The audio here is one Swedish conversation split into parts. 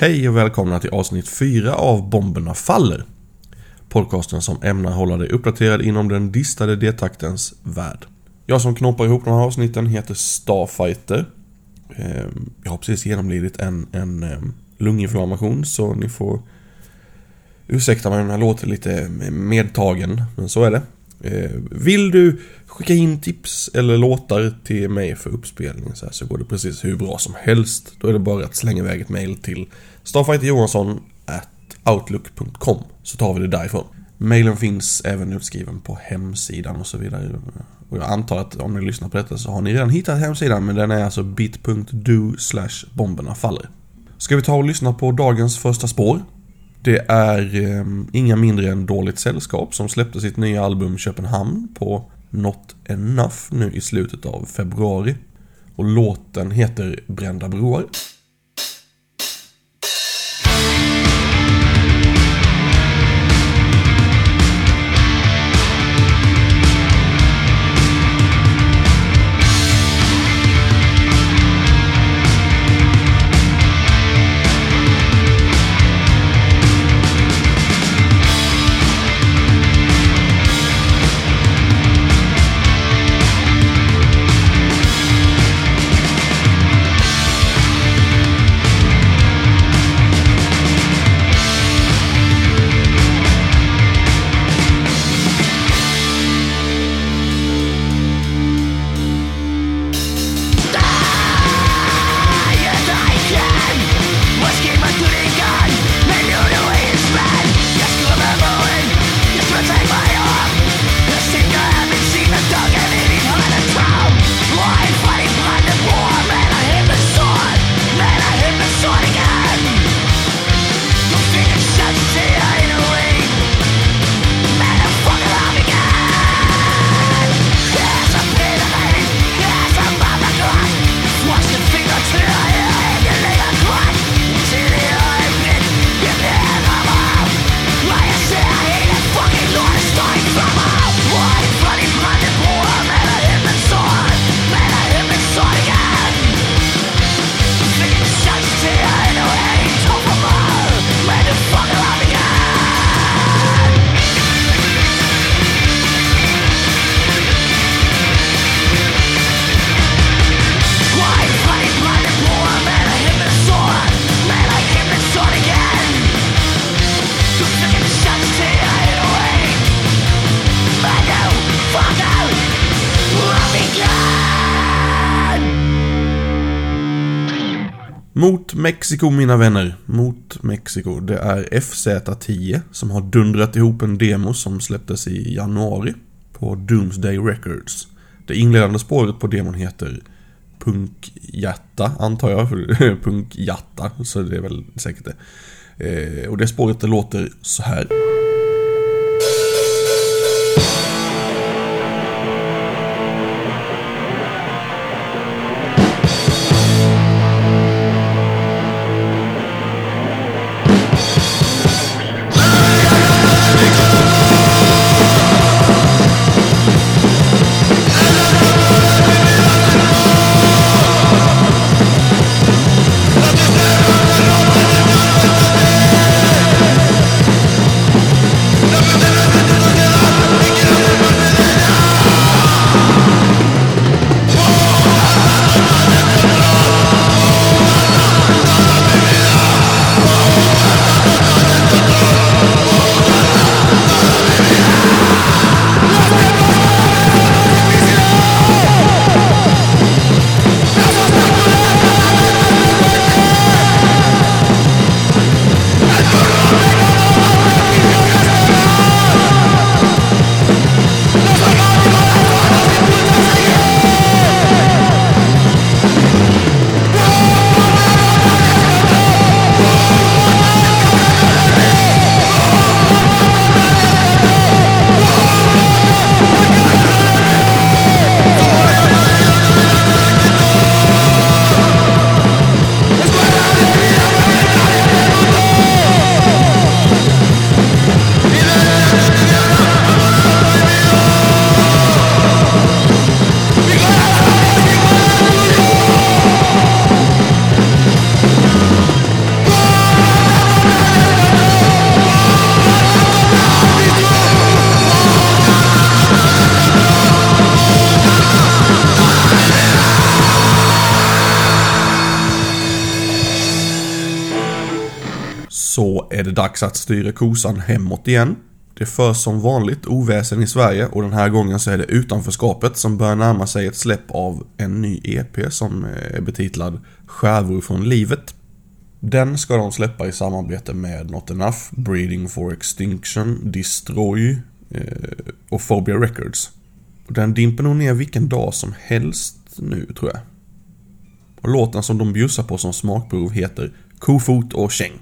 Hej och välkomna till avsnitt 4 av Bomberna Faller. Podcasten som ämnar hålla dig uppdaterad inom den distade D-taktens värld. Jag som knoppar ihop de här avsnitten heter Starfighter. Ehm, jag har precis genomlidit en, en ehm, lunginflammation så ni får ursäkta mig om jag låter lite medtagen, men så är det. Ehm, vill du skicka in tips eller låtar till mig för uppspelning så, här, så går det precis hur bra som helst. Då är det bara att slänga iväg ett mail till starfighterjohansson.outlook.com så tar vi det därifrån. Mailen finns även utskriven på hemsidan och så vidare. Och jag antar att om ni lyssnar på detta så har ni redan hittat hemsidan men den är alltså bit.do slash bomberna faller. Ska vi ta och lyssna på dagens första spår? Det är eh, inga mindre än Dåligt Sällskap som släppte sitt nya album Köpenhamn på Not Enough nu i slutet av februari. Och låten heter Brända broar. Mexiko mina vänner, mot Mexiko. Det är FZ10 som har dundrat ihop en demo som släpptes i januari på Doomsday Records. Det inledande spåret på demon heter Punkhjärta, antar jag. Punkhjärta, så det är väl säkert det. Eh, och det spåret det låter så här. Är det dags att styra kosan hemåt igen. Det förs som vanligt oväsen i Sverige och den här gången så är det utanförskapet som börjar närma sig ett släpp av en ny EP som eh, är betitlad Skärvor från livet. Den ska de släppa i samarbete med Not Enough, Breeding for Extinction, Destroy eh, och Phobia Records. Den dimper nog ner vilken dag som helst nu tror jag. Och låten som de bjussar på som smakprov heter Kofot och Käng.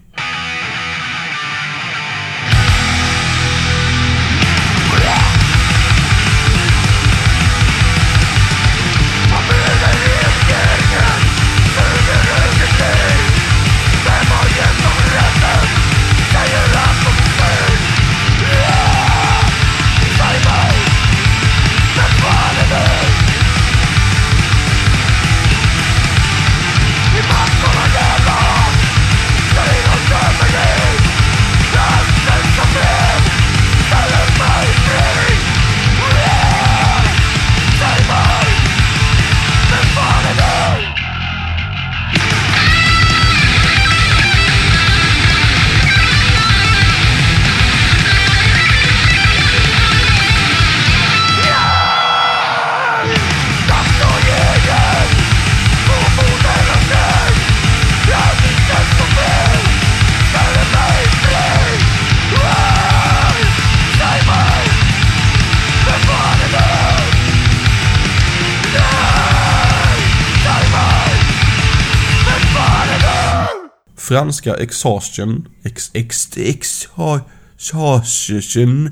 Franska Exhaustion, ex, ex, exhaustion,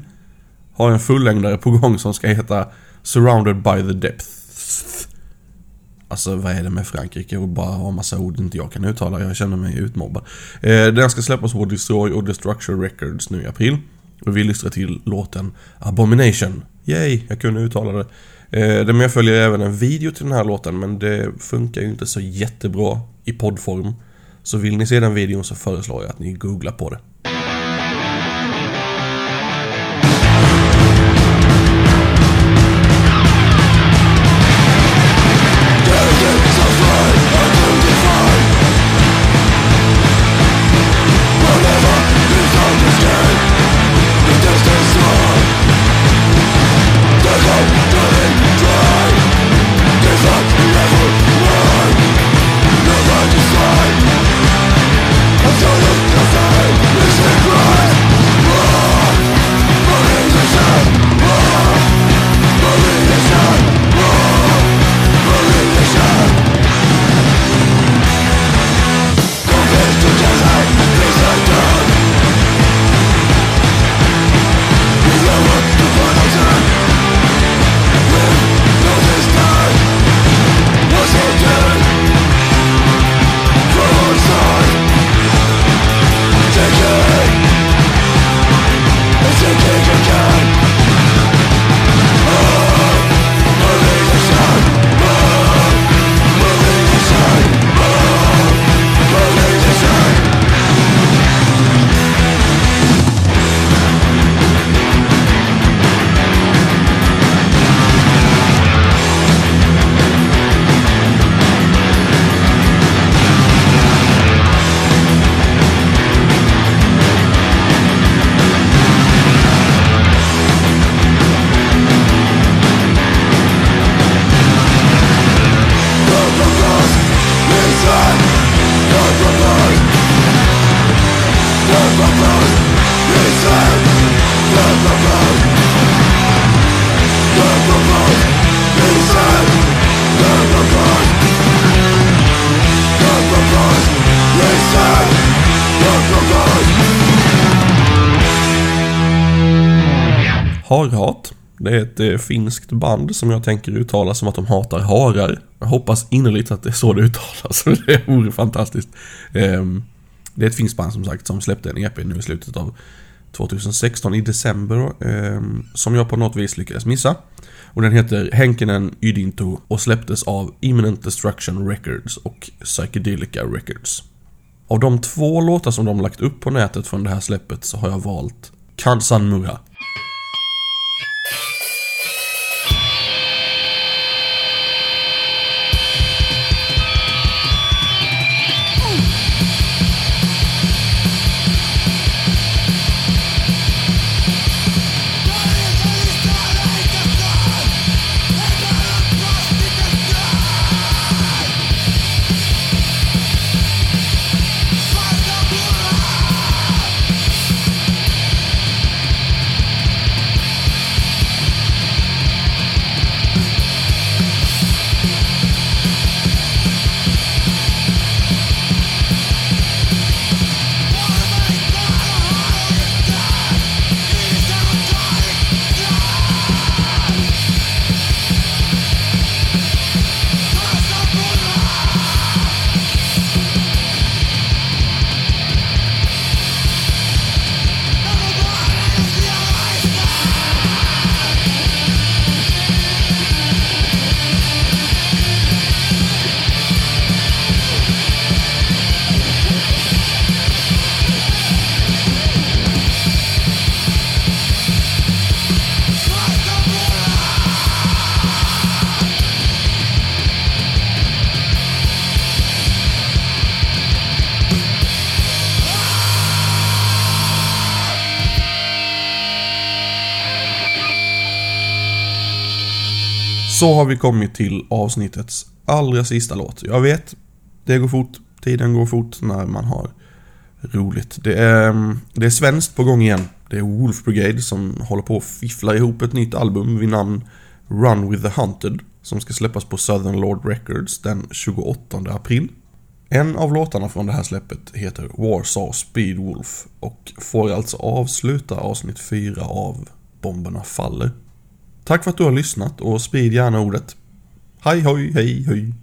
har en fullängdare på gång som ska heta Surrounded by the Depth. Alltså vad är det med Frankrike och bara ha massa ord inte jag kan uttala, jag känner mig utmobbad. Eh, den ska släppas på Destroy och Destruction Records nu i april. Och vi lyssnar till låten Abomination. Yay, jag kunde uttala det. Eh, det medföljer även en video till den här låten men det funkar ju inte så jättebra i poddform. Så vill ni se den videon så föreslår jag att ni googlar på det. Harhat. Det är ett eh, finskt band som jag tänker uttala som att de hatar harar. Jag hoppas innerligt att det är så det uttalas, det vore fantastiskt. Eh, det är ett finskt band som sagt som släppte en EP nu i slutet av 2016 i december eh, som jag på något vis lyckades missa. Och den heter Henkinen Ydinto och släpptes av Imminent Destruction Records och Psychedelica Records. Av de två låtar som de lagt upp på nätet från det här släppet så har jag valt Kansan Så har vi kommit till avsnittets allra sista låt. Jag vet, det går fort, tiden går fort när man har roligt. Det är, mm, det är svenskt på gång igen. Det är Wolf Brigade som håller på att fiffla ihop ett nytt album vid namn Run with the Hunted som ska släppas på Southern Lord Records den 28 april. En av låtarna från det här släppet heter Warsaw Speed Wolf och får alltså avsluta avsnitt 4 av Bomberna Faller. Tack för att du har lyssnat och sprid gärna ordet. Hej hoj hej hej.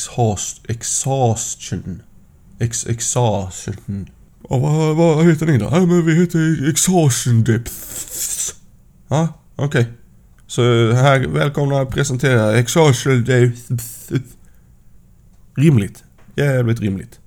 Exhaust... Exhaustion. Ex... Exhaustion. Ja, vad, vad heter ni då? Ja, men vi heter Exhaustion Depths. Ja, okej. Så här, välkomna att presentera Exhaustion Depths. Rimligt. Jävligt rimligt.